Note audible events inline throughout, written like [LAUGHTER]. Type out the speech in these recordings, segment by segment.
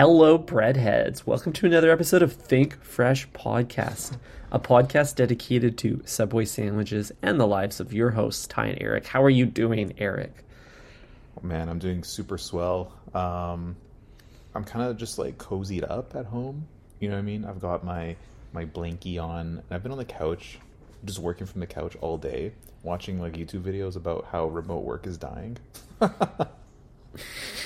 Hello, breadheads. Welcome to another episode of Think Fresh Podcast, a podcast dedicated to Subway sandwiches and the lives of your hosts, Ty and Eric. How are you doing, Eric? Man, I'm doing super swell. Um, I'm kind of just like cozied up at home. You know what I mean? I've got my my blankie on. And I've been on the couch, just working from the couch all day, watching like YouTube videos about how remote work is dying. [LAUGHS]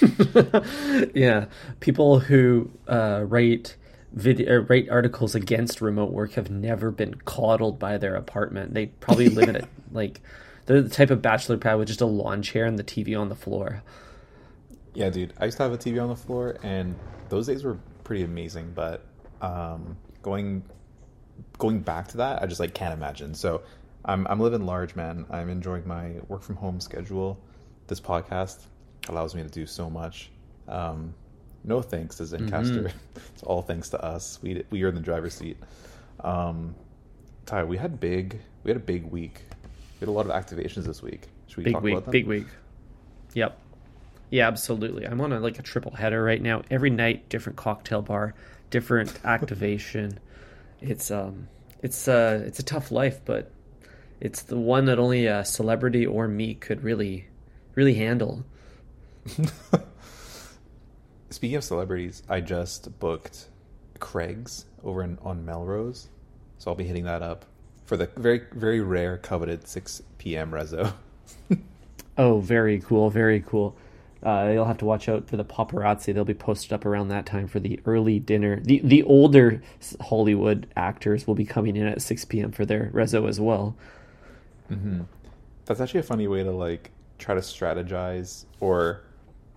[LAUGHS] yeah, people who uh, write video write articles against remote work have never been coddled by their apartment. They probably live in it [LAUGHS] like they're the type of bachelor pad with just a lawn chair and the TV on the floor. Yeah, dude. I used to have a TV on the floor, and those days were pretty amazing. But um, going going back to that, I just like can't imagine. So I'm I'm living large, man. I'm enjoying my work from home schedule. This podcast allows me to do so much. Um, no thanks to Zencastr. Mm-hmm. [LAUGHS] it's all thanks to us. We we are in the driver's seat. Um, Ty, we had big we had a big week. We had a lot of activations this week. Should we big talk week, about them? Big week. Yep. Yeah, absolutely. I'm on a, like a triple header right now. Every night, different cocktail bar, different [LAUGHS] activation. It's um, it's uh, it's a tough life, but it's the one that only a celebrity or me could really, really handle. [LAUGHS] Speaking of celebrities, I just booked Craig's over in, on Melrose, so I'll be hitting that up for the very very rare coveted 6 p.m. rezo. [LAUGHS] oh, very cool, very cool. Uh, you'll have to watch out for the paparazzi. They'll be posted up around that time for the early dinner. The the older Hollywood actors will be coming in at 6 p.m. for their rezo as well. Mm-hmm. That's actually a funny way to like try to strategize or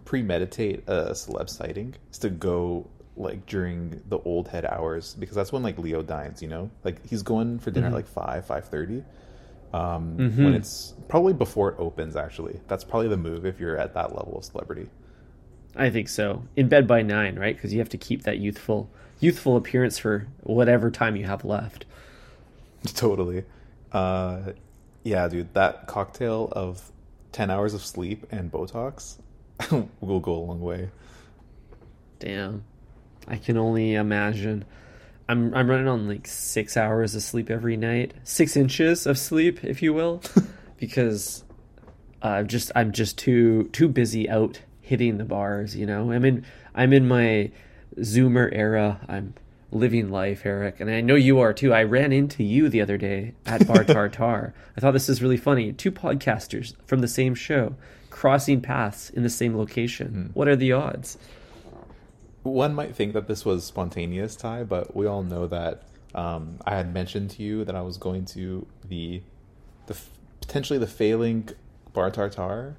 premeditate a celeb sighting is to go like during the old head hours because that's when like Leo dines, you know? Like he's going for dinner mm-hmm. at like 5, 5.30. Um, mm-hmm. when it's probably before it opens actually. That's probably the move if you're at that level of celebrity. I think so. In bed by 9, right? Because you have to keep that youthful youthful appearance for whatever time you have left. Totally. Uh, yeah, dude, that cocktail of 10 hours of sleep and Botox [LAUGHS] will go a long way. Damn. I can only imagine. I'm I'm running on like six hours of sleep every night, six inches of sleep, if you will, [LAUGHS] because I'm just I'm just too too busy out hitting the bars. You know, I'm in I'm in my Zoomer era. I'm living life, Eric, and I know you are too. I ran into you the other day at Bar [LAUGHS] Tartar. I thought this is really funny. Two podcasters from the same show crossing paths in the same location. Hmm. What are the odds? One might think that this was spontaneous, Ty, but we all know that um, I had mentioned to you that I was going to the the potentially the failing Bar Tartar,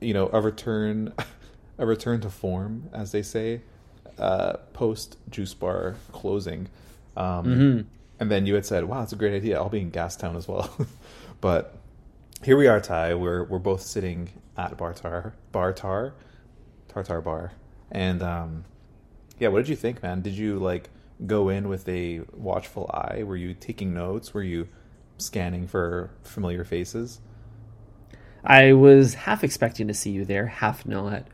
you know, a return [LAUGHS] a return to form, as they say, uh, post Juice Bar closing. Um, mm-hmm. And then you had said, "Wow, that's a great idea. I'll be in Gastown as well." [LAUGHS] but here we are, Ty. We're we're both sitting at Bartar Bartar Tartar Bar, and um, yeah, what did you think, man? Did you like go in with a watchful eye? Were you taking notes? Were you scanning for familiar faces? I was half expecting to see you there, half not.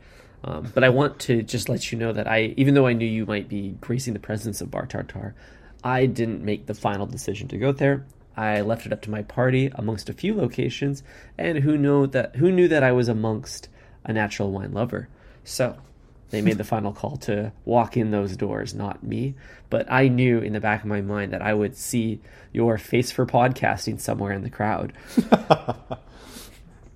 Um, but I want to just let you know that I, even though I knew you might be gracing the presence of Bar Tartar, I didn't make the final decision to go there. I left it up to my party amongst a few locations, and who know that who knew that I was amongst a natural wine lover. So they made the [LAUGHS] final call to walk in those doors, not me. But I knew in the back of my mind that I would see your face for podcasting somewhere in the crowd. [LAUGHS]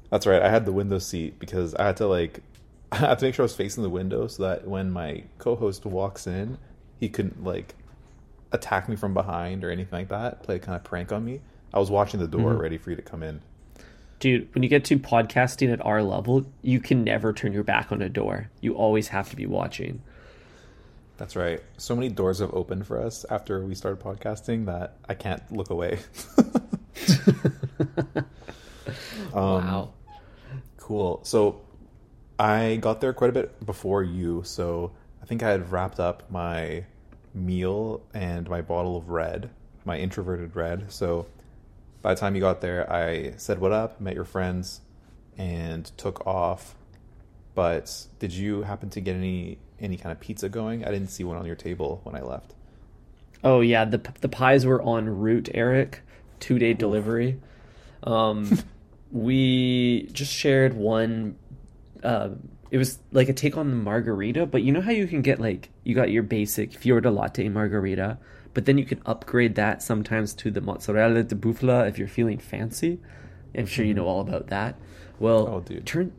That's right. I had the window seat because I had to like [LAUGHS] I had to make sure I was facing the window so that when my co-host walks in, he couldn't like attack me from behind or anything like that. Play a kind of prank on me. I was watching the door, mm-hmm. ready for you to come in dude, when you get to podcasting at our level, you can never turn your back on a door. You always have to be watching. That's right. So many doors have opened for us after we started podcasting that I can't look away. [LAUGHS] [LAUGHS] um, wow. Cool. So I got there quite a bit before you. So I think I had wrapped up my meal and my bottle of red, my introverted red. So by the time you got there, I said what up, met your friends, and took off but did you happen to get any any kind of pizza going? I didn't see one on your table when I left. Oh yeah, the the pies were en route, Eric. Two day delivery. Um, [LAUGHS] we just shared one. Uh, it was like a take on the margarita, but you know how you can get like you got your basic fior latte margarita, but then you can upgrade that sometimes to the mozzarella di bufala if you're feeling fancy. I'm sure you know all about that. Well, Oh, dude. turn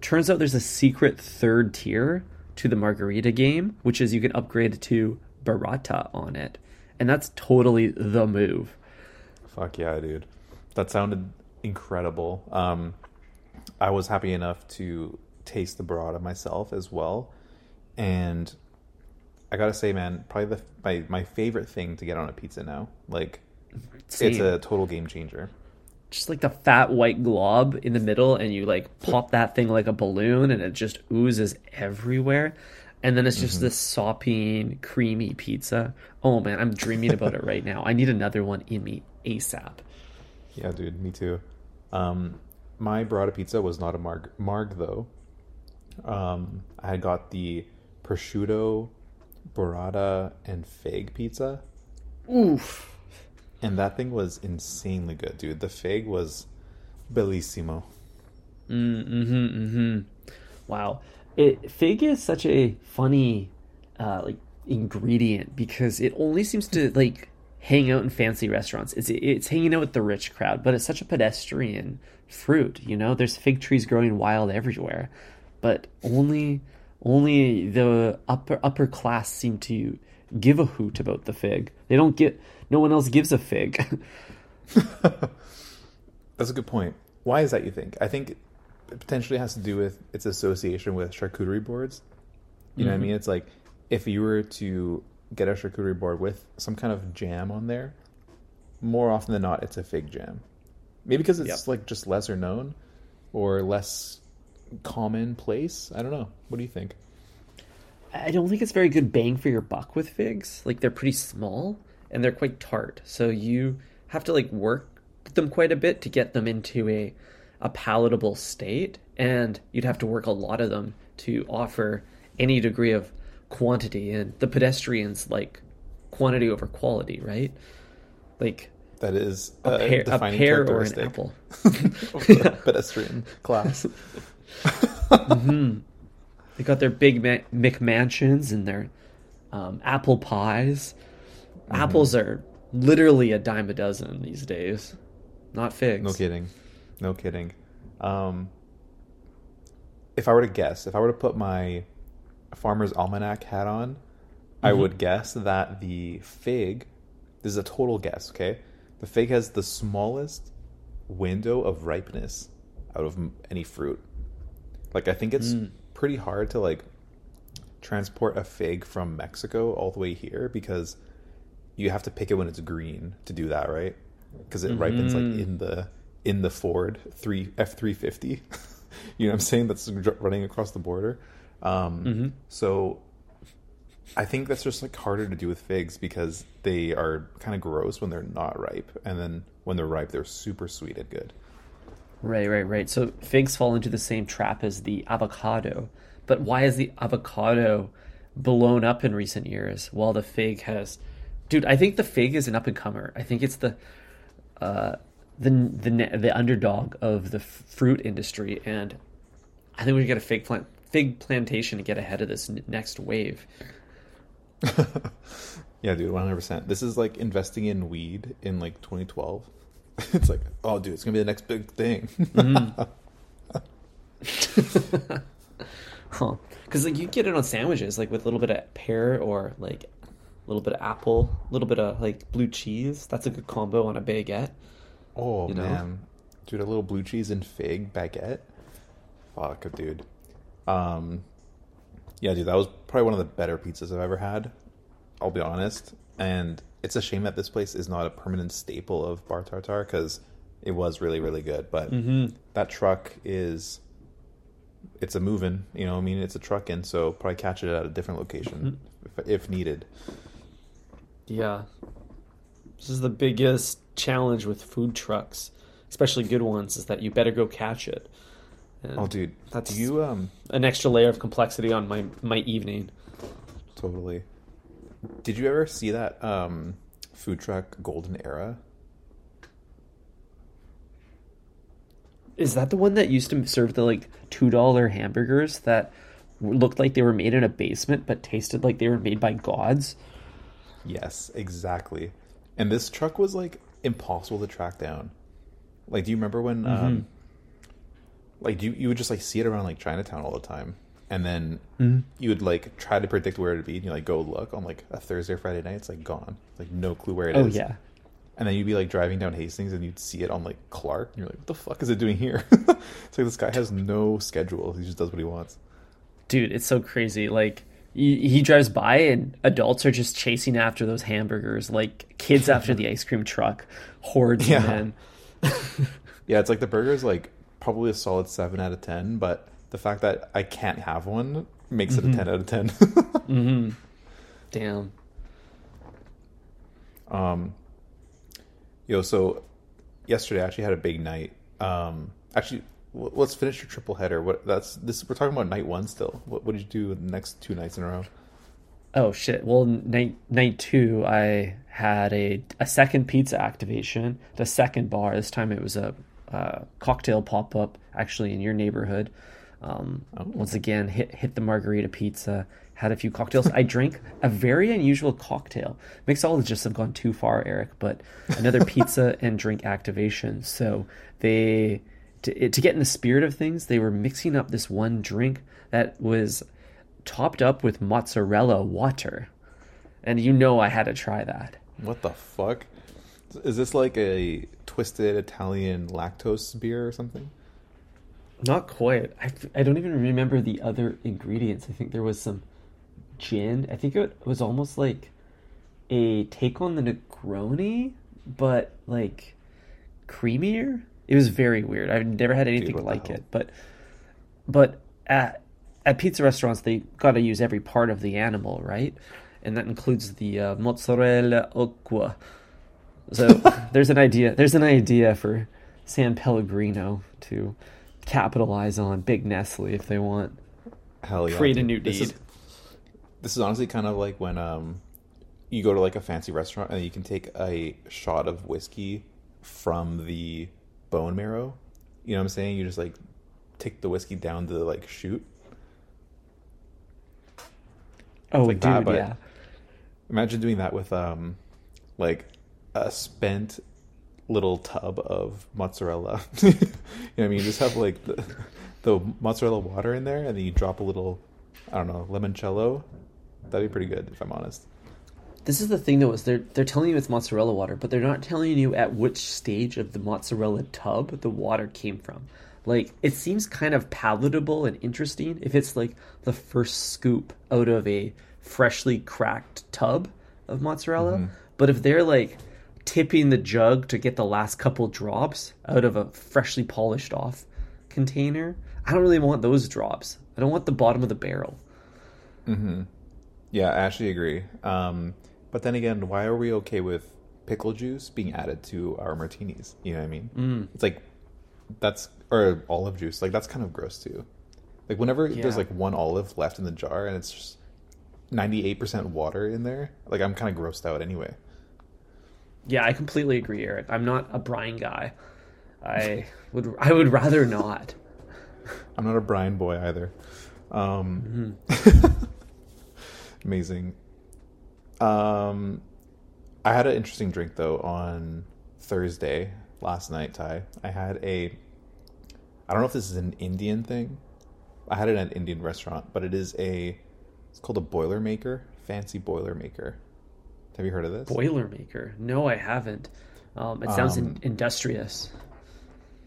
turns out there's a secret third tier to the margarita game, which is you can upgrade to burrata on it, and that's totally the move. Fuck yeah, dude. That sounded incredible. Um, I was happy enough to taste the burrata myself as well, and I gotta say, man, probably the my my favorite thing to get on a pizza now. Like, it's a total game changer. just like the fat white glob in the middle and you like pop that thing like a balloon and it just oozes everywhere and then it's just this sopping creamy pizza oh man i'm dreaming about it right now i need another one in me asap Yeah, dude, me too. Um, my burrata pizza was not a marg, marg though. Um, I got the prosciutto, burrata, and fig pizza, oof. And that thing was insanely good, dude. The fig was bellissimo. mm-hmm mm-hmm. Wow. It fig is such a funny uh like ingredient because it only seems to like hang out in fancy restaurants. It's it's hanging out with the rich crowd but it's such a pedestrian fruit you know? There's fig trees growing wild everywhere but only only the upper upper class seem to give a hoot about the fig they don't get no one else gives a fig [LAUGHS] That's a good point. Why is that? You think? I think it potentially has to do with its association with charcuterie boards. You know what I mm-hmm. mean? It's like if you were to get a charcuterie board with some kind of jam on there, more often than not, it's a fig jam. Maybe because it's Yep. like just lesser known or less commonplace. I don't know. What do you think? I don't think it's very good bang for your buck with figs. Like they're pretty small and they're quite tart. So you have to like work them quite a bit to get them into a a palatable state and you'd have to work a lot of them to offer any degree of quantity and the pedestrians like quantity over quality, right? Like That is a a, pear, a pear or an apple. [LAUGHS] pedestrian class. [LAUGHS] They got their big Ma- McMansions and their um, apple pies. Mm-hmm. Apples are literally a dime a dozen these days, not figs. No kidding. No kidding. Um, if I were to guess, if I were to put my farmer's almanac hat on, I Mm-hmm. would guess that the fig, this is a total guess, okay? The fig has the smallest window of ripeness out of any fruit. Like, I think it's Mm. pretty hard to, like, transport a fig from Mexico all the way here because you have to pick it when it's green to do that, right? Because it ripens like Mm-hmm. in the in the Ford three F three fifty. [LAUGHS] You know what I'm saying? That's running across the border. Um, Mm-hmm. So I think that's just like harder to do with figs because they are kind of gross when they're not ripe, and then when they're ripe, they're super sweet and good. Right, right, right. So figs fall into the same trap as the avocado. But why is the avocado blown up in recent years while the fig has Dude, I think the fig is an up and comer. I think it's the uh the the the underdog of the fruit industry and I think we get a fig plant fig plantation to get ahead of this next wave. [LAUGHS] Yeah, dude, one hundred percent. This is like investing in weed in like 2012. [LAUGHS] it's like, oh, dude, it's gonna be the next big thing. [LAUGHS] Huh. Cuz like you get it on sandwiches like with a little bit of pear or like a little bit of apple, a little bit of like blue cheese. That's a good combo on a baguette. oh You know? man, dude, a little blue cheese and fig baguette. Fuck, dude. Um, yeah, dude, that was probably one of the better pizzas I've ever had. I'll be honest, and it's a shame that this place is not a permanent staple of Bar Tartar because it was really, really good. But that truck is. It's a moving, you know. I mean, it's a truck in, so probably catch it at a different location if, if needed. Yeah. This is the biggest challenge with food trucks, especially good ones, is that you better go catch it. And Oh, dude, That's- you um an extra layer of complexity on my my evening. totally? Did you ever see that um food truck Golden Era? Is that the one that used to serve the like two dollar hamburgers that looked like they were made in a basement but tasted like they were made by gods? Yes, exactly. And this truck was like impossible to track down. Like, do you remember when, um, like, you you would just like see it around like Chinatown all the time, and then mm-hmm. you would like try to predict where it'd be, and you like go look on like a Thursday or Friday night. It's like gone, like no clue where it oh, is. Oh yeah. And then you'd be like driving down Hastings, and you'd see it on like Clark, and you're like, what the fuck is it doing here? [LAUGHS] it's like this guy has no schedule; he just does what he wants. Dude, it's so crazy. Like he, he drives by and adults are just chasing after those hamburgers like kids after the ice cream truck. Hordes [LAUGHS] Yeah. of men. [LAUGHS] Yeah, it's like the burger's like probably a solid seven out of ten, but the fact that I can't have one makes it a ten out of ten. Mm-hmm. [LAUGHS] Damn. um, yo, so yesterday I actually had a big night. Um, actually, w- let's finish your triple header. What that's this? We're talking about night one still. What, what did you do the next two nights in a row? Oh shit. Well, night night two, I had a a second pizza activation, the second bar. This time it was a, uh cocktail pop up, actually in your neighborhood. Um, Oh. Once again, hit hit the margarita pizza. Had a few cocktails. I drank a very unusual cocktail. Mixologists have gone too far, Eric, but another [LAUGHS] pizza and drink activation. So they to, to get in the spirit of things, they were mixing up this one drink that was topped up with mozzarella water. And you know I had to try that. What the fuck? Is this like a twisted Italian lactose beer or something? Not quite. I, I don't even remember the other ingredients. I think there was some gin. I think it was almost like a take on the Negroni, but like creamier. It was very weird. I've never had anything the like it. But but at at pizza restaurants they got to use every part of the animal, right? And that includes the uh, mozzarella acqua. So [LAUGHS] there's an idea. There's an idea for San Pellegrino to capitalize on Big Nestle if they want. Hell yeah! Create a new This is- deed. This is honestly kind of like when um you go to like a fancy restaurant and you can take a shot of whiskey from the bone marrow. You know what I'm saying? You just like take the whiskey down to like shoot. Oh, like dude, that, but- yeah. Imagine doing that with um like a spent little tub of mozzarella. [LAUGHS] you know what I mean? You just have like the, the mozzarella water in there and then you drop a little I don't know, limoncello. That'd be pretty good if I'm honest. This is the thing though, is they're they're telling you it's mozzarella water, but they're not telling you at which stage of the mozzarella tub the water came from. Like it seems kind of palatable and interesting if it's like the first scoop out of a freshly cracked tub of mozzarella. Mm-hmm. But if they're like tipping the jug to get the last couple drops out of a freshly polished off container, I don't really want those drops. I don't want the bottom of the barrel. Mhm. Yeah, I actually agree. Um, but then again, why are we okay with pickle juice being added to our martinis? You know what I mean? Mm. It's like that's or olive juice. Like that's kind of gross too. Like whenever there's like one olive left in the jar and it's just ninety eight percent water in there, like I'm kind of grossed out anyway. Yeah, I completely agree, Eric. I'm not a brine guy. I would I would rather not. I'm not a Brian boy either. Um, [LAUGHS] amazing. Um, I had an interesting drink though on Thursday last night. Ty, I had a. I don't know if this is an Indian thing. I had it at an Indian restaurant, but it is a. It's called a Boilermaker, fancy Boilermaker. Have you heard of this? Boilermaker. No, I haven't. Um, it sounds in- Um, industrious.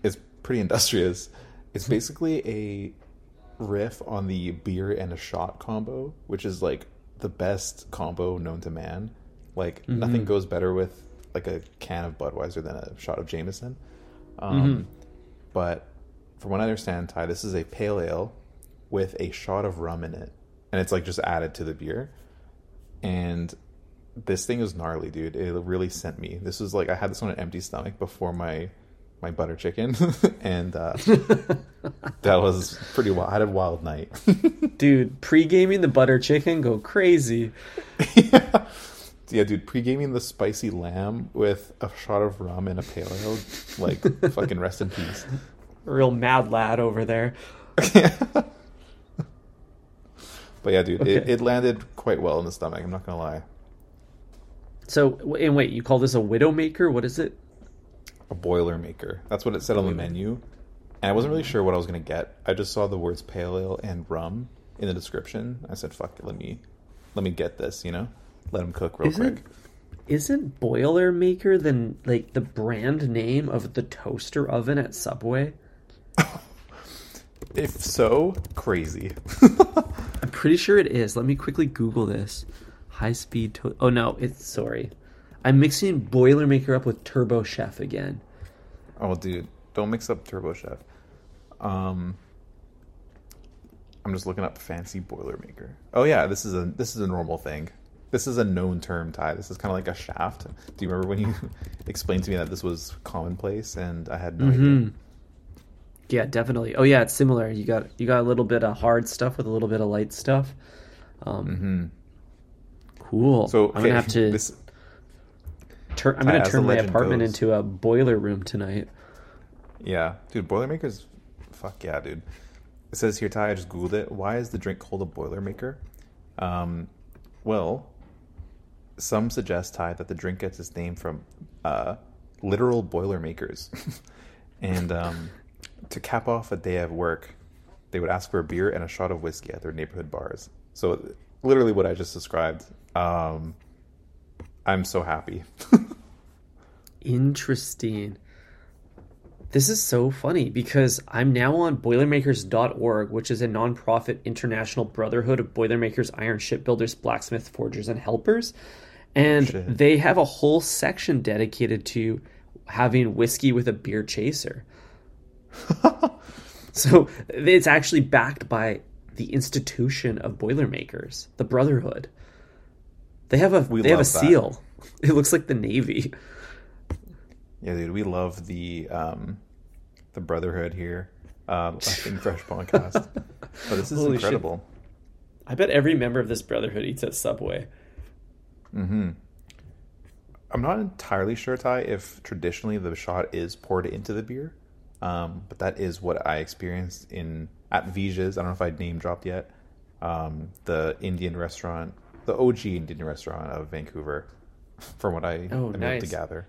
it's pretty industrious. It's basically a riff on the beer and a shot combo, which is like the best combo known to man. Like nothing goes better with like a can of Budweiser than a shot of Jameson. Um, But from what I understand, Ty, this is a pale ale with a shot of rum in it, and it's like just added to the beer. And this thing is gnarly, dude. It really sent me. This was like I had this on an empty stomach before my my butter chicken, [LAUGHS] and uh, [LAUGHS] that was pretty wild. I had a wild night. [LAUGHS] Dude, pre gaming the butter chicken, go crazy. yeah. yeah, dude, pre gaming the spicy lamb with a shot of rum and a pale ale, like fucking rest in peace. Real mad lad over there. But yeah, dude, Okay. it, it landed quite well in the stomach. I'm not gonna lie. So, and wait, you call this a Widowmaker? What is it? A boiler maker. That's what it said on the menu, and I wasn't really sure what I was gonna get. I just saw the words pale ale and rum in the description. I said, "Fuck it, let me, let me get this." You know, let them cook real Isn't quick. isn't Boilermaker the like the brand name of the toaster oven at Subway? [LAUGHS] If so, crazy. [LAUGHS] I'm pretty sure it is. Let me quickly Google this. High speed to- Oh no, it's sorry. I'm mixing Boilermaker up with Turbo Chef again. oh, dude, don't mix up Turbo Chef. Um, I'm just looking up fancy boiler maker. Oh yeah, this is a this is a normal thing. This is a known term, Ty. This is kind of like a shaft. Do you remember when you [LAUGHS] explained to me that this was commonplace and I had no idea? Mhm. Yeah, definitely. Oh yeah, it's similar. You got you got a little bit of hard stuff with a little bit of light stuff. Um, Cool. So I'm gonna have to. This, Tur- I'm gonna turn my apartment goes- into a boiler room tonight. yeah, dude, Boilermakers. Fuck yeah, dude. It says here, Ty. I just googled it. Why is the drink called a Boilermaker? Um, well, some suggest Ty that the drink gets its name from uh, literal Boilermakers, [LAUGHS] and um, to cap off a day of work, they would ask for a beer and a shot of whiskey at their neighborhood bars. So, literally, what I just described. Um, I'm so happy. Interesting. This is so funny because I'm now on Boilermakers.org, which is a nonprofit international brotherhood of Boilermakers, iron shipbuilders, blacksmith, forgers, and helpers. And Shit. they have a whole section dedicated to having whiskey with a beer chaser. [LAUGHS] so it's actually backed by the institution of Boilermakers, the Brotherhood. They have a We they have a that. seal. It looks like the Navy. Yeah, dude, we love the um, the brotherhood here. Um, in [LAUGHS] Fresh Podcast, but this is Holy shit. incredible. I bet every member of this brotherhood eats at Subway. Hmm. I'm not entirely sure, Ty, if traditionally the shot is poured into the beer, um, but that is what I experienced in at Vij's. I don't know if I name dropped yet. Um, the Indian restaurant, the OG Indian restaurant of Vancouver, [LAUGHS] from what I Oh, am able to gather.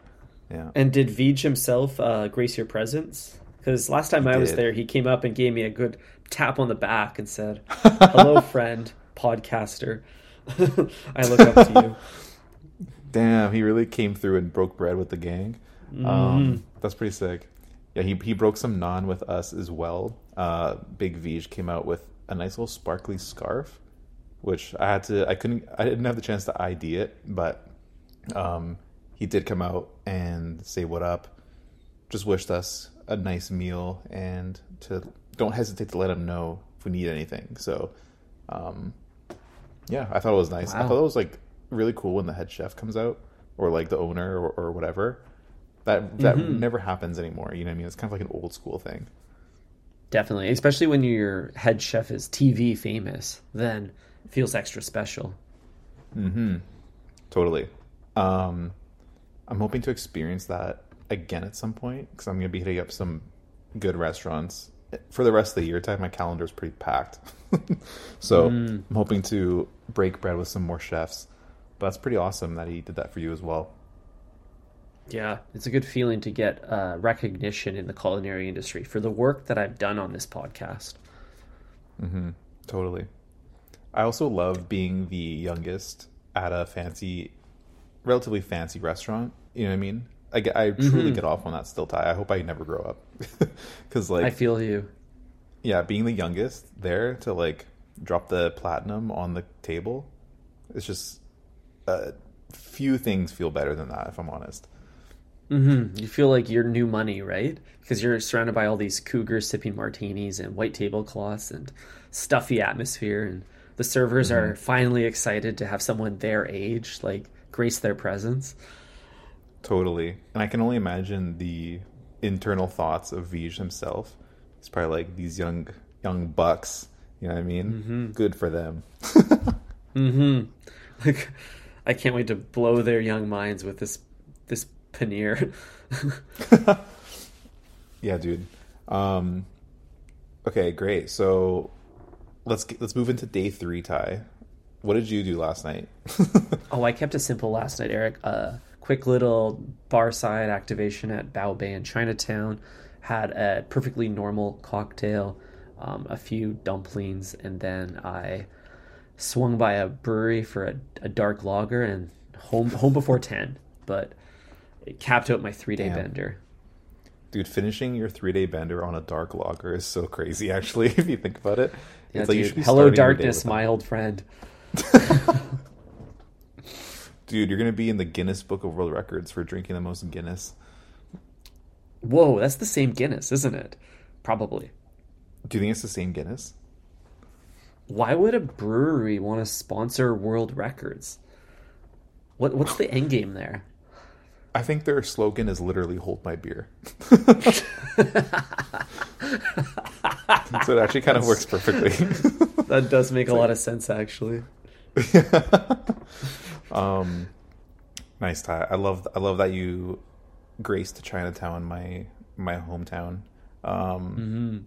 Yeah, And did Vij himself uh, grace your presence? Because last time I was there, he came up and gave me a good tap on the back and said, [LAUGHS] "Hello, friend, podcaster. [LAUGHS] I look up to you." Damn, he really came through and broke bread with the gang. Um, that's pretty sick. Yeah, he he broke some naan with us as well. Uh, Big Vij came out with a nice little sparkly scarf, which I had to. I couldn't. I didn't have the chance to ID it, but um, he did come out and say what up. Just wished us a nice meal and to don't hesitate to let him know if we need anything. So, um, yeah, I thought it was nice. I thought it was like really cool when the head chef comes out or like the owner or, or whatever. That that Mhm. never happens anymore. You know what I mean? It's kind of like an old school thing. Definitely, especially when your head chef is TV famous, then feels extra special. Mm-hmm. Totally. Um, I'm hoping to experience that again at some point because I'm going to be hitting up some good restaurants for the rest of the year. Time my calendar is pretty packed, [LAUGHS] so Mm. I'm hoping to break bread with some more chefs. But that's pretty awesome that he did that for you as well. Yeah, it's a good feeling to get uh, recognition in the culinary industry for the work that I've done on this podcast. Mm-hmm. Totally. I also love being the youngest at a fancy, relatively fancy restaurant. You know what I mean? I, I truly Mhm. get off on that still Ty. I hope I never grow up. [LAUGHS] Because, like, I feel you. yeah, being the youngest there to, like, drop the platinum on the table, it's just, uh, few things feel better than that, if I'm honest. hmm You feel like you're new money, right? Because you're surrounded by all these cougars sipping martinis and white tablecloths and stuffy atmosphere, and the servers are finally excited to have someone their age like grace their presence. Totally. And I can only imagine the internal thoughts of Vij himself. He's probably like these young young bucks. You know what I mean? Mm-hmm. Good for them. [LAUGHS] Mm-hmm. Like, I can't wait to blow their young minds with this this paneer. [LAUGHS] Yeah, dude. Um, okay, great. So let's get, let's move into day three. Ty, what did you do last night? [LAUGHS] oh, I kept it simple last night, Eric. A uh, quick little bar side activation at Bao Bei in Chinatown. Had a perfectly normal cocktail, um, a few dumplings, and then I swung by a brewery for a, a dark lager and home home before ten. But it capped out my three day bender. Dude, finishing your three day bender on a dark lager is so crazy. Actually, [LAUGHS] if you think about it, Yeah, It's like you should be Hello, starting your day darkness, my old friend. [LAUGHS] dude, you're gonna be in the Guinness Book of World Records for drinking the most Guinness. Whoa, that's the same Guinness, isn't it? Probably. Do you think it's the same Guinness? Why would a brewery want to sponsor world records? What what's the end game there? I think their slogan is literally "Hold my beer," [LAUGHS] so it actually kind of works perfectly. [LAUGHS] That does make a lot of sense, actually. [LAUGHS] um, nice Ty. I love I love that you graced Chinatown, my my hometown. Um,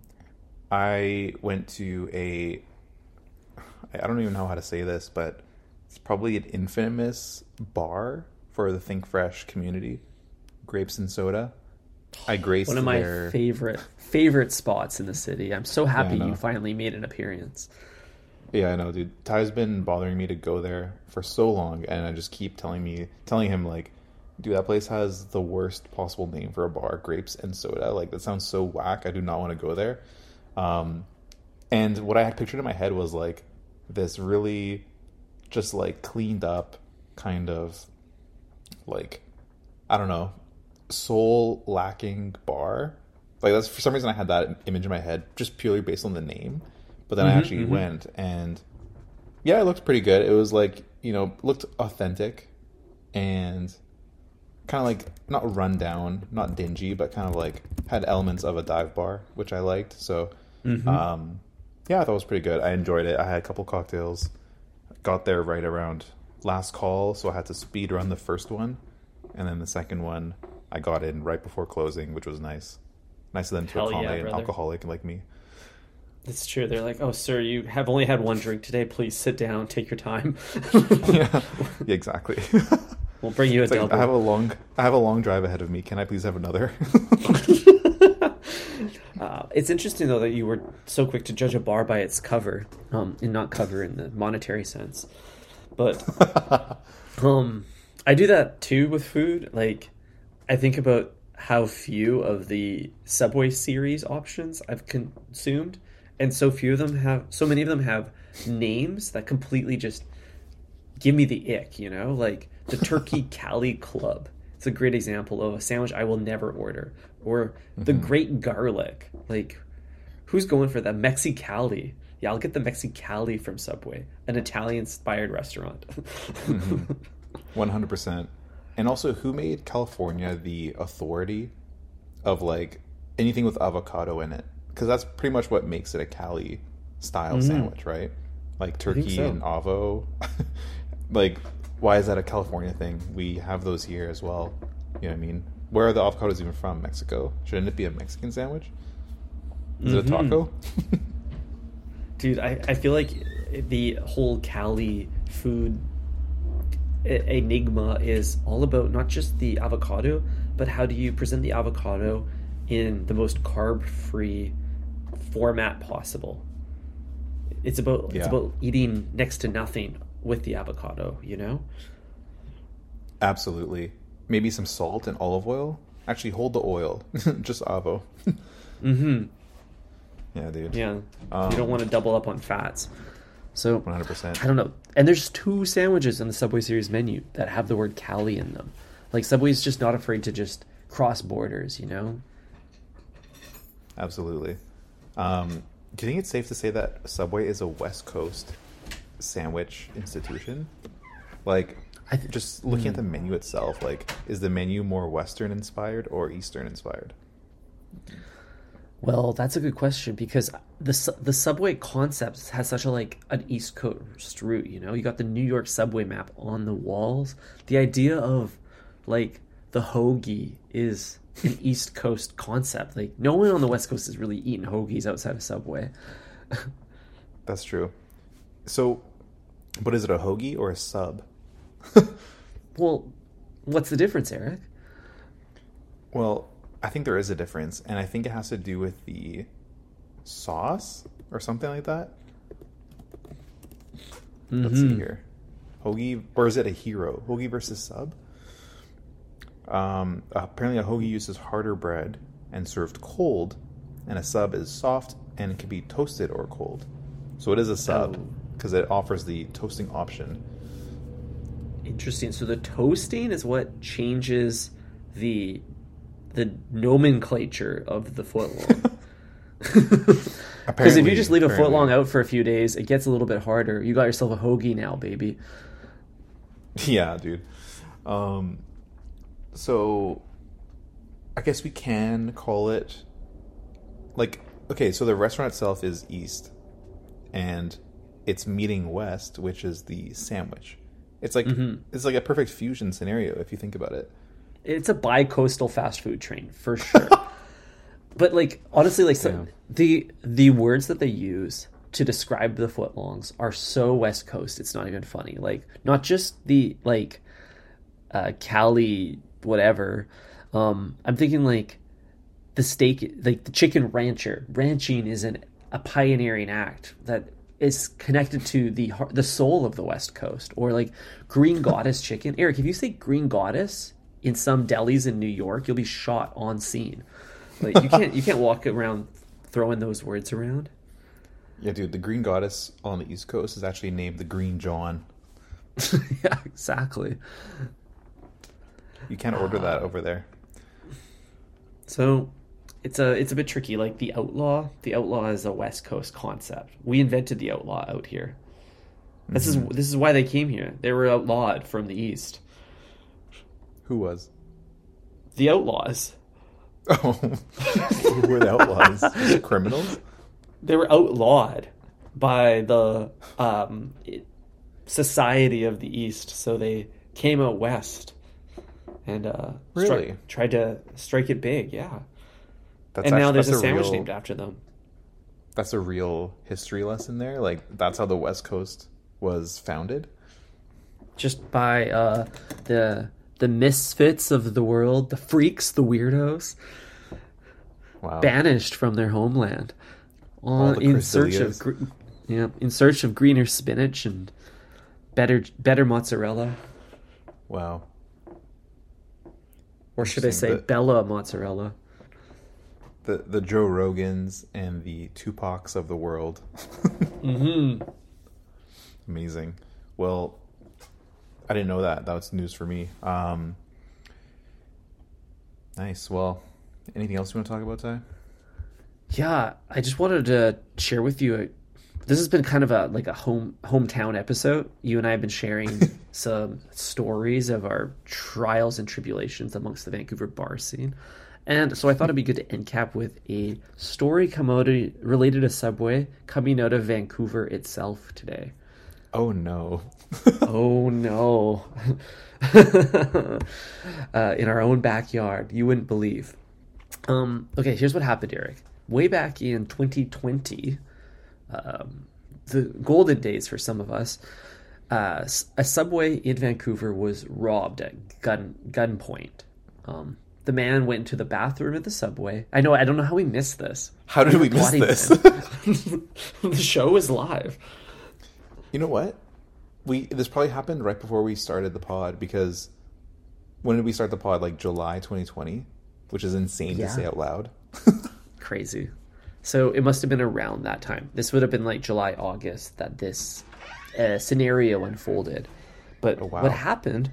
I went to a I don't even know how to say this, but it's probably an infamous bar for the Think Fresh community, Grapes and Soda. I graced One of my their favorite favorite spots in the city. I'm so happy know. you finally made an appearance. Yeah, I know, dude. Ty's been bothering me to go there for so long, and I just keep telling me, telling him like, dude, that place has the worst possible name for a bar: grapes and soda. Like that sounds so whack. I do not want to go there. Um, and what I had pictured in my head was like this really, just like cleaned up kind of, like, I don't know, soul lacking bar. Like that's for some reason I had that image in my head just purely based on the name. But then I Mhm, actually mhm. went and yeah, it looked pretty good. It was like, you know, looked authentic and kind of like not run down, not dingy, but kind of like had elements of a dive bar, which I liked. So, Mhm. um, yeah, I thought it was pretty good. I enjoyed it. I had a couple cocktails. Got there right around last call, so I had to speed run the first one, and then the second one I got in right before closing, which was nice. Nice of them to Hell yeah, accommodate an alcoholic like me. It's true. They're like, "Oh, sir, you have only had one drink today. Please sit down. Take your time. [LAUGHS] yeah, [LAUGHS] yeah, exactly. we'll bring you a It's like. I have a long, I have a long drive ahead of me. Can I please have another? [LAUGHS] Uh, it's interesting though that you were so quick to judge a bar by its cover, um, and not cover in the monetary sense. But [LAUGHS] um, I do that too with food. Like, I think about how few of the Subway series options I've consumed, and so few of them have. So many of them have names that completely just give me the ick. You know, like the Turkey [LAUGHS] Cali Club. It's a great example of a sandwich I will never order. Or the Great Garlic. Like, who's going for that? Mexicali. Yeah, I'll get the Mexicali from Subway, an Italian-inspired restaurant. One hundred percent. And also, who made California the authority of like anything with avocado in it? Because that's pretty much what makes it a Cali style sandwich, right? Like turkey so. and avo. [LAUGHS] like, why is that a California thing? We have those here as well. You know what I mean? Where are the avocados even from? Mexico? Shouldn't it be a Mexican sandwich? Is it a Mhm. taco? [LAUGHS] Dude, I, I feel like the whole Cali food enigma is all about not just the avocado, but how do you present the avocado in the most carb-free format possible. It's about it's about eating next to nothing with the avocado, you know? Absolutely. Maybe some salt and olive oil. Actually, hold the oil. [LAUGHS] Just avo. Mm-hmm. Yeah, dude. Yeah. Um, you don't want to double up on fats. So One hundred percent. I don't know. And there's two sandwiches in the Subway series menu that have the word Cali in them. Like Subway's just not afraid to just cross borders, you know? Absolutely. Um, do you think it's safe to say that Subway is a West Coast sandwich institution? Like, I th- just looking at the menu itself, like, is the menu more Western inspired or Eastern inspired? Well, that's a good question because the the subway concept has such a like an East Coast route. You know, you got the New York subway map on the walls. The idea of like the hoagie is an [LAUGHS] East Coast concept. Like no one on the West Coast is really eating hoagies outside of Subway. [LAUGHS] That's true. So, but is it a hoagie or a sub? [LAUGHS] Well, what's the difference, Eric? Well, I think there is a difference, and I think it has to do with the sauce or something like that. Let's see Mhm. here. Hoagie, or is it a hero? Hoagie versus sub? Um, apparently, a hoagie uses harder bread and served cold, and a sub is soft and can be toasted or cold. So it is a sub Oh. because it offers the toasting option. Interesting. So the toasting is what changes the the nomenclature of the footlong. [LAUGHS] Because if you just leave a Apparently- footlong out for a few days, it gets a little bit harder. You got yourself a hoagie now, baby. [LAUGHS] Yeah, dude. Um, so I guess we can call it like okay. So the restaurant itself is east, and it's meeting west, which is the sandwich. It's like Mhm. it's like a perfect fusion scenario if you think about it. It's a bi-coastal fast food train for sure. [LAUGHS] but like honestly, like some, Yeah. the the words that they use to describe the footlongs are so West Coast. It's not even funny. Like not just the like uh, Cali whatever. Um, I'm thinking like the steak, like the chicken rancher. Ranching is an, a pioneering act that is connected to the heart, the soul of the West Coast, or like Green [LAUGHS] Goddess chicken. Eric, if you say Green Goddess in some delis in New York, you'll be shot on scene. Like you can't you can't [LAUGHS] walk around throwing those words around. Yeah, dude. The Green Goddess on the East Coast is actually named the Green John. [LAUGHS] yeah, exactly. You can't order that over there. So it's a it's a bit tricky. Like the outlaw, the outlaw is a West Coast concept. We invented the outlaw out here. This is mm-hmm. this is why they came here. They were outlawed from the East. Who was? The outlaws. [LAUGHS] Oh, who were the outlaws? Was it criminals? They were outlawed by the um, society of the East. So they came out west and uh, stri- Really? tried to strike it big. Yeah, That's and now actu- there's a that's sandwich real- named after them. That's a real history lesson there. Like that's how the West Coast was founded. just by uh, the the misfits of the world, the freaks, the weirdos, Wow. banished from their homeland, All on the in search of gr- yeah, in search of greener spinach and better better mozzarella, Wow. or should I say The- Bella mozzarella? The the Joe Rogans and the Tupacs of the world. [LAUGHS] Mm-hmm. Amazing. Well, I didn't know that. That was news for me. Um, nice. Well, anything else you want to talk about, Ty? Yeah, I just wanted to share with you. This has been kind of a like a home hometown episode. You and I have been sharing [LAUGHS] some stories of our trials and tribulations amongst the Vancouver bar scene, and so I thought it'd be good to end cap with a story come out related to Subway coming out of Vancouver itself today. Oh no. [LAUGHS] oh no! [LAUGHS] uh, in our own backyard, you wouldn't believe. Um, okay, here's what happened, Eric. Way back in 2020, um, the golden days for some of us, uh, a subway in Vancouver was robbed at gun gunpoint. Um, the man went into the bathroom at the subway. I know. I don't know how we missed this. How did we miss this? [LAUGHS] the show is live. You know what? We this probably happened right before we started the pod because when did we start the pod? Like July 2020, which is insane Yeah. to say out loud. [LAUGHS] crazy. So it must have been around that time. This would have been like July, August that this uh, scenario unfolded. But Oh, wow. what happened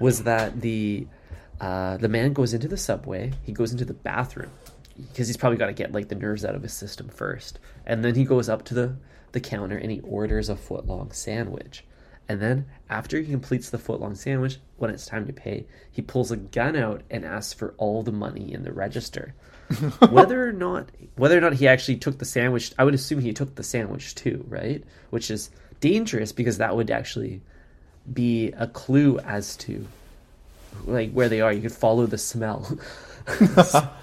was that the uh, the man goes into the subway. He goes into the bathroom because he's probably got to get like the nerves out of his system first, and then he goes up to the the counter and he orders a foot long sandwich. And then after he completes the foot long sandwich, when it's time to pay, he pulls a gun out and asks for all the money in the register. [LAUGHS] whether or not whether or not he actually took the sandwich, I would assume he took the sandwich too, right? Which is dangerous because that would actually be a clue as to like where they are. You could follow the smell. [LAUGHS]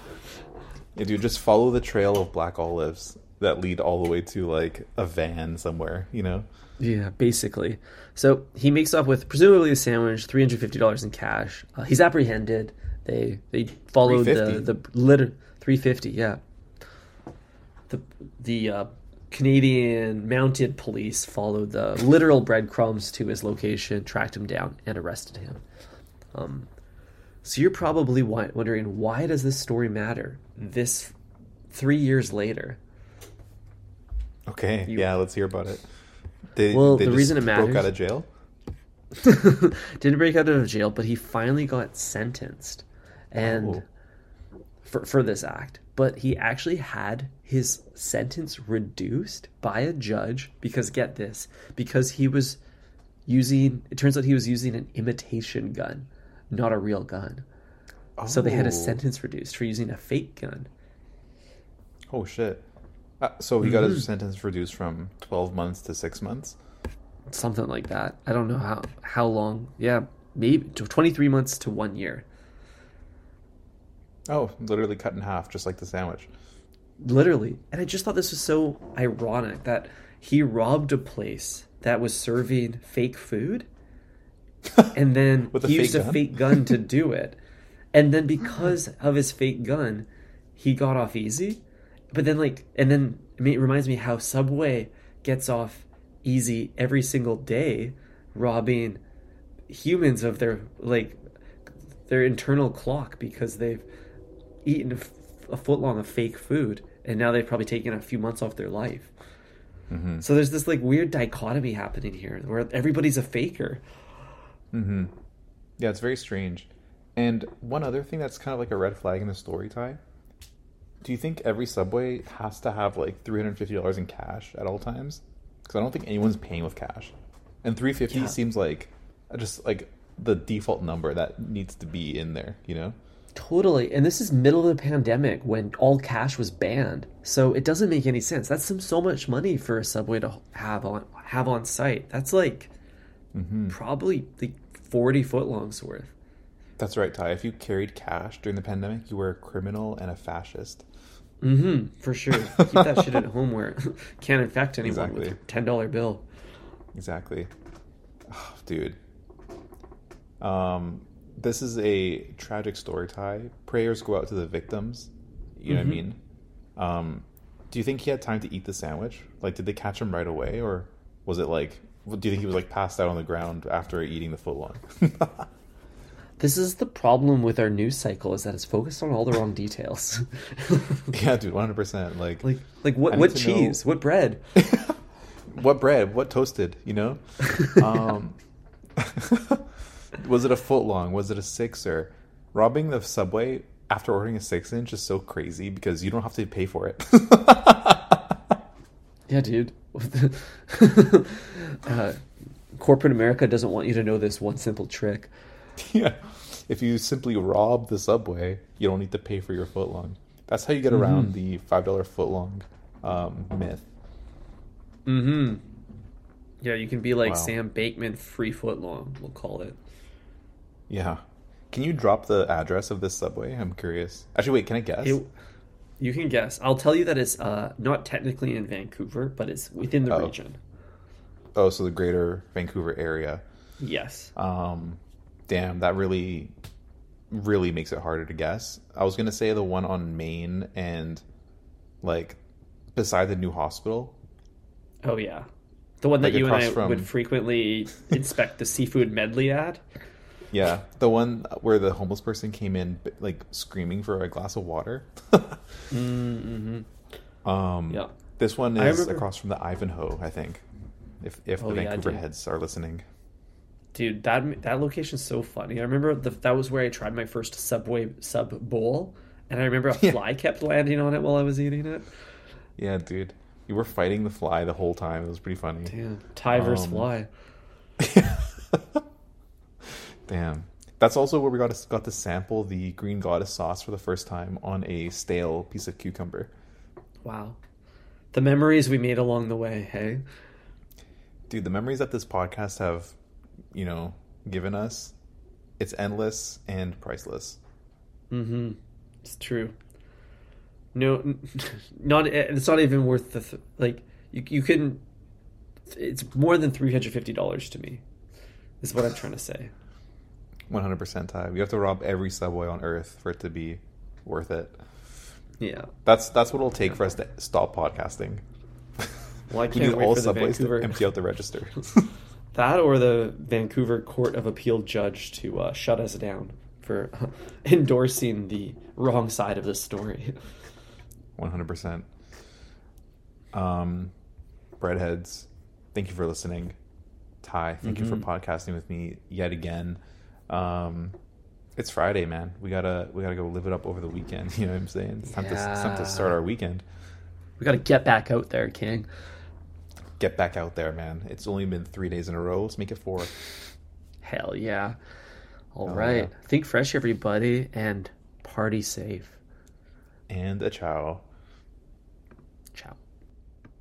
Yeah, dude, just follow the trail of black olives that lead all the way to like a van somewhere, you know? Yeah, basically. So he makes off with presumably a sandwich, three hundred fifty dollars in cash. Uh, he's apprehended. They they followed the 350? the litter three fifty. Yeah. The the uh, Canadian mounted police followed the literal breadcrumbs to his location, tracked him down, and arrested him. Um, so you're probably wondering why does this story matter? This three years later. Okay, You- yeah, let's hear about it. They, Well, they the reason it matters. broke out of jail. [LAUGHS] didn't break out of jail, but he finally got sentenced, and Oh. for for this act. But he actually had his sentence reduced by a judge because get this, because he was using. It turns out he was using an imitation gun, not a real gun. Oh. So they had a oh. sentence reduced for using a fake gun. Oh shit! Uh, so he got his Mhm. sentence reduced from twelve months to six months. something like that. I don't know how how long. Yeah, maybe 23 months to 1 year. Oh, literally cut in half, just like the sandwich. Literally. And I just thought this was so ironic that he robbed a place that was serving fake food [LAUGHS] and then he used a fake gun to [LAUGHS] do it. And then because of his fake gun, he got off easy. But then like and then it reminds me how Subway gets off easy every single day robbing humans of their like their internal clock because they've eaten a, f- a foot long of fake food and now they've probably taken a few months off their life. Mm-hmm. So there's this like weird dichotomy happening here where everybody's a faker. Mm-hmm. Yeah, it's very strange. And one other thing that's kind of like a red flag in the story Ty. Do you think every subway has to have like three hundred fifty dollars in cash at all times? Because I don't think anyone's paying with cash, and three fifty Yeah. seems like just like the default number that needs to be in there. You know? Totally. And this is middle of the pandemic when all cash was banned. So it doesn't make any sense. That's some so much money for a subway to have on have on site. That's like Mm-hmm. probably like 40 foot longs worth. That's right, Ty. If you carried cash during the pandemic, you were a criminal and a fascist. Mhm, for sure. Keep that shit at [LAUGHS] home where it [LAUGHS] can't infect anyone with Exactly. a $10 bill. Exactly. Oh, dude. Um, this is a tragic story Ty. Prayers go out to the victims. You know what I Mhm. mean? Um, do you think he had time to eat the sandwich? Like, did they catch him right away, or was it like? Do you think he was like passed out on the ground after eating the footlong? [LAUGHS] This is the problem with our news cycle is that it's focused on all the wrong details. [LAUGHS] yeah, dude, one hundred percent. Like, like like what what to know- cheese? What bread? [LAUGHS] what bread? What toasted? You know? [LAUGHS] Um, was it a foot long? Was it a sixer? Robbing the subway after ordering a six inch is so crazy because you don't have to pay for it. Yeah, dude. uh, corporate America doesn't want you to know this one simple trick. [LAUGHS] yeah. If you simply rob the subway, you don't need to pay for your foot long. That's how you get around the five dollar foot long um, myth. Mm-hmm. Yeah, you can be like Wow. Sam Bakeman, free foot long. We'll call it. Yeah. Can you drop the address of this subway? I'm curious. Actually, wait. Can I guess? It- you can guess. I'll tell you that it's uh, not technically in Vancouver, but it's within the Oh. region. Oh, so the greater Vancouver area. Yes. Um, damn, that really, really makes it harder to guess. I was gonna say the one on Main and like beside the new hospital. Oh yeah, the one that Like you and I from- would frequently inspect the seafood medley at. Yeah, the one where the homeless person came in like screaming for a glass of water. [LAUGHS] Mm-hmm. um, Yeah. This one is remember- across from the Ivanhoe, I think. If if Oh, the Vancouver dude. heads are listening. Dude, that that location's so funny. I remember the, that was where I tried my first Subway sub bowl, and I remember a [LAUGHS] Yeah. fly kept landing on it while I was eating it. Yeah, dude. You were fighting the fly the whole time. It was pretty funny. Damn, versus Um, fly. [LAUGHS] Damn. That's also where we got to, got to sample the green goddess sauce for the first time on a stale piece of cucumber. Wow. The memories we made along the way, hey? Dude, the memories that this podcast have, you know, given us, it's endless and priceless. Mm-hmm. It's true. No, [LAUGHS] not it's not even worth the th- like you you can. It's more than three hundred fifty dollars to me. Is what I'm trying to say. One hundred percent, Ty. We have to rob every subway on Earth for it to be worth it. Yeah, that's that's what it'll take for us to stop podcasting. Well, I [LAUGHS] can't we need wait all for subways Vancouver... to empty out the register. [LAUGHS] that or the Vancouver Court of Appeal judge to uh, shut us down for [LAUGHS] endorsing the wrong side of the story. One hundred percent. Um, breadheads, thank you for listening. Ty, thank mm-hmm. you for mm-hmm. podcasting with me yet again. Um, it's Friday, man. We gotta we gotta go live it up over the weekend. [LAUGHS] You know what I'm saying? It's time, yeah. to, it's time to start our weekend. We gotta get back out there, King. Get back out there, man. It's only been three days in a row. Let's make it four. Hell yeah. All right. Yeah. Think fresh, everybody, and party safe. And a ciao.